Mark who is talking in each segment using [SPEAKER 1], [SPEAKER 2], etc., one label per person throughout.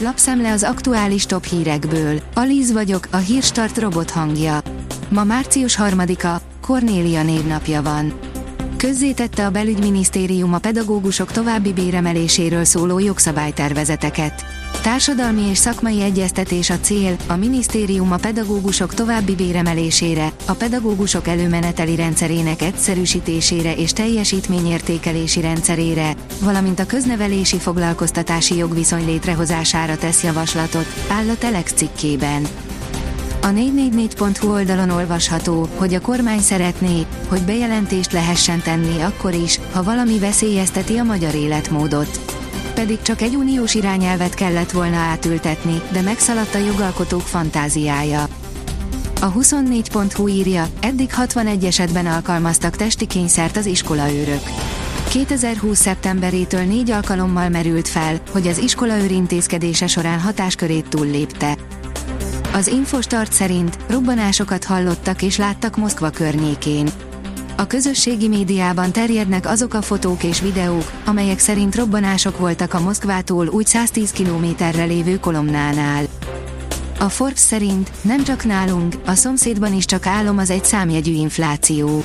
[SPEAKER 1] Lapszemle az aktuális top hírekből. Alíz vagyok, a hírstart robot hangja. Ma március 3-a, Kornélia névnapja van. Közzétette a belügyminisztérium a pedagógusok további béremeléséről szóló jogszabálytervezeteket. Társadalmi és szakmai egyeztetés a cél, a minisztérium a pedagógusok további béremelésére, a pedagógusok előmeneteli rendszerének egyszerűsítésére és teljesítményértékelési rendszerére, valamint a köznevelési foglalkoztatási jogviszony létrehozására tesz javaslatot, áll a Telex cikkében. A 444.hu oldalon olvasható, hogy a kormány szeretné, hogy bejelentést lehessen tenni akkor is, ha valami veszélyezteti a magyar életmódot pedig csak egy uniós irányelvet kellett volna átültetni, de megszaladt a jogalkotók fantáziája. A 24.hu írja, eddig 61 esetben alkalmaztak testi kényszert az iskolaőrök. 2020. szeptemberétől négy alkalommal merült fel, hogy az iskolaőr intézkedése során hatáskörét túllépte. Az Infostart szerint robbanásokat hallottak és láttak Moszkva környékén. A közösségi médiában terjednek azok a fotók és videók, amelyek szerint robbanások voltak a Moszkvától úgy 110 kilométerre lévő kolomnánál. A Forbes szerint nem csak nálunk, a szomszédban is csak álom az egy számjegyű infláció.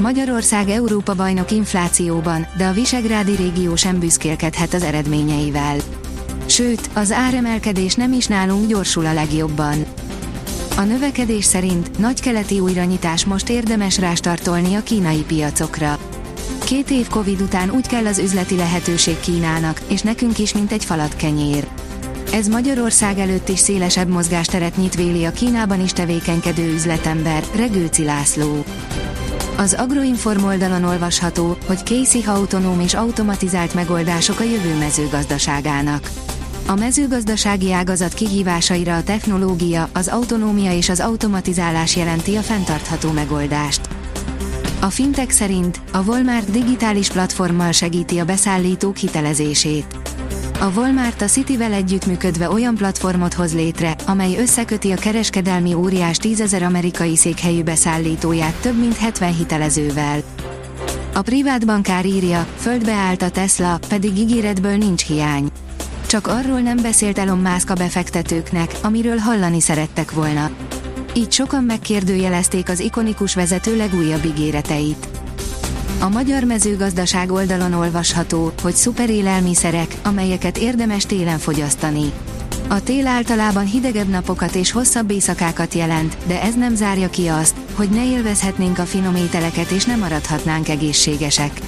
[SPEAKER 1] Magyarország Európa bajnok inflációban, de a Visegrádi régió sem büszkélkedhet az eredményeivel. Sőt, az áremelkedés nem is nálunk gyorsul a legjobban. A növekedés szerint nagy-keleti újranyitás most érdemes rástartolni a kínai piacokra. Két év Covid után úgy kell az üzleti lehetőség Kínának, és nekünk is, mint egy falat kenyér. Ez Magyarország előtt is szélesebb mozgásteret nyit véli a Kínában is tevékenykedő üzletember, Regőci László. Az Agroinform oldalon olvasható, hogy Casey autonóm és automatizált megoldások a jövő mezőgazdaságának. A mezőgazdasági ágazat kihívásaira a technológia, az autonómia és az automatizálás jelenti a fenntartható megoldást. A fintek szerint a Walmart digitális platformmal segíti a beszállítók hitelezését. A Walmart a Cityvel együttműködve olyan platformot hoz létre, amely összeköti a kereskedelmi óriás tízezer amerikai székhelyű beszállítóját több mint 70 hitelezővel. A privát bankár írja, földbe állt a Tesla, pedig ígéretből nincs hiány. Csak arról nem beszélt Elon Musk a befektetőknek, amiről hallani szerettek volna. Így sokan megkérdőjelezték az ikonikus vezető legújabb ígéreteit. A magyar mezőgazdaság oldalon olvasható, hogy szuperélelmiszerek, amelyeket érdemes télen fogyasztani. A tél általában hidegebb napokat és hosszabb éjszakákat jelent, de ez nem zárja ki azt, hogy ne élvezhetnénk a finom ételeket és nem maradhatnánk egészségesek.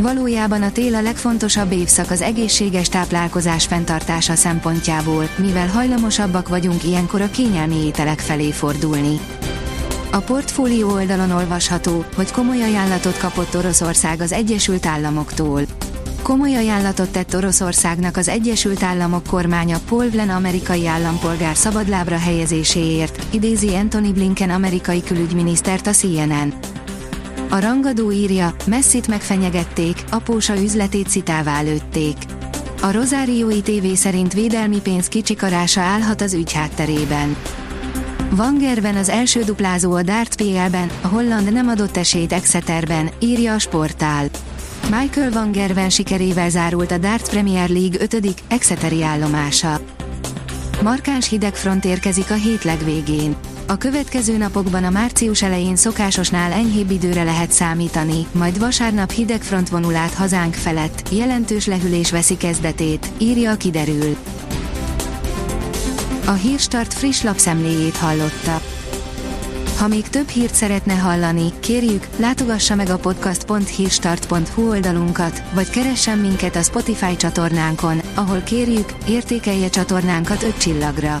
[SPEAKER 1] Valójában a tél a legfontosabb évszak az egészséges táplálkozás fenntartása szempontjából, mivel hajlamosabbak vagyunk ilyenkor a kényelmi ételek felé fordulni. A portfólió oldalon olvasható, hogy komoly ajánlatot kapott Oroszország az Egyesült Államoktól. Komoly ajánlatot tett Oroszországnak az Egyesült Államok kormánya Paul Glenn amerikai állampolgár szabadlábra helyezéséért, idézi Anthony Blinken amerikai külügyminisztert a CNN. A rangadó írja, messzit megfenyegették, apósa üzletét szitává lőtték. A Rosáriói TV szerint védelmi pénz kicsikarása állhat az ügy hátterében. Vangerven az első duplázó a Dart PL-ben, a holland nem adott esélyt Exeterben, írja a sportál. Michael Van Gerven sikerével zárult a Dart Premier League 5. Exeteri állomása. Markáns hidegfront érkezik a hét legvégén. A következő napokban a március elején szokásosnál enyhébb időre lehet számítani, majd vasárnap hidegfront vonul át hazánk felett, jelentős lehűlés veszi kezdetét, írja a kiderül. A Hírstart friss lapszemléjét hallotta. Ha még több hírt szeretne hallani, kérjük, látogassa meg a podcast.hírstart.hu oldalunkat, vagy keressen minket a Spotify csatornánkon, ahol kérjük, értékelje csatornánkat 5 csillagra.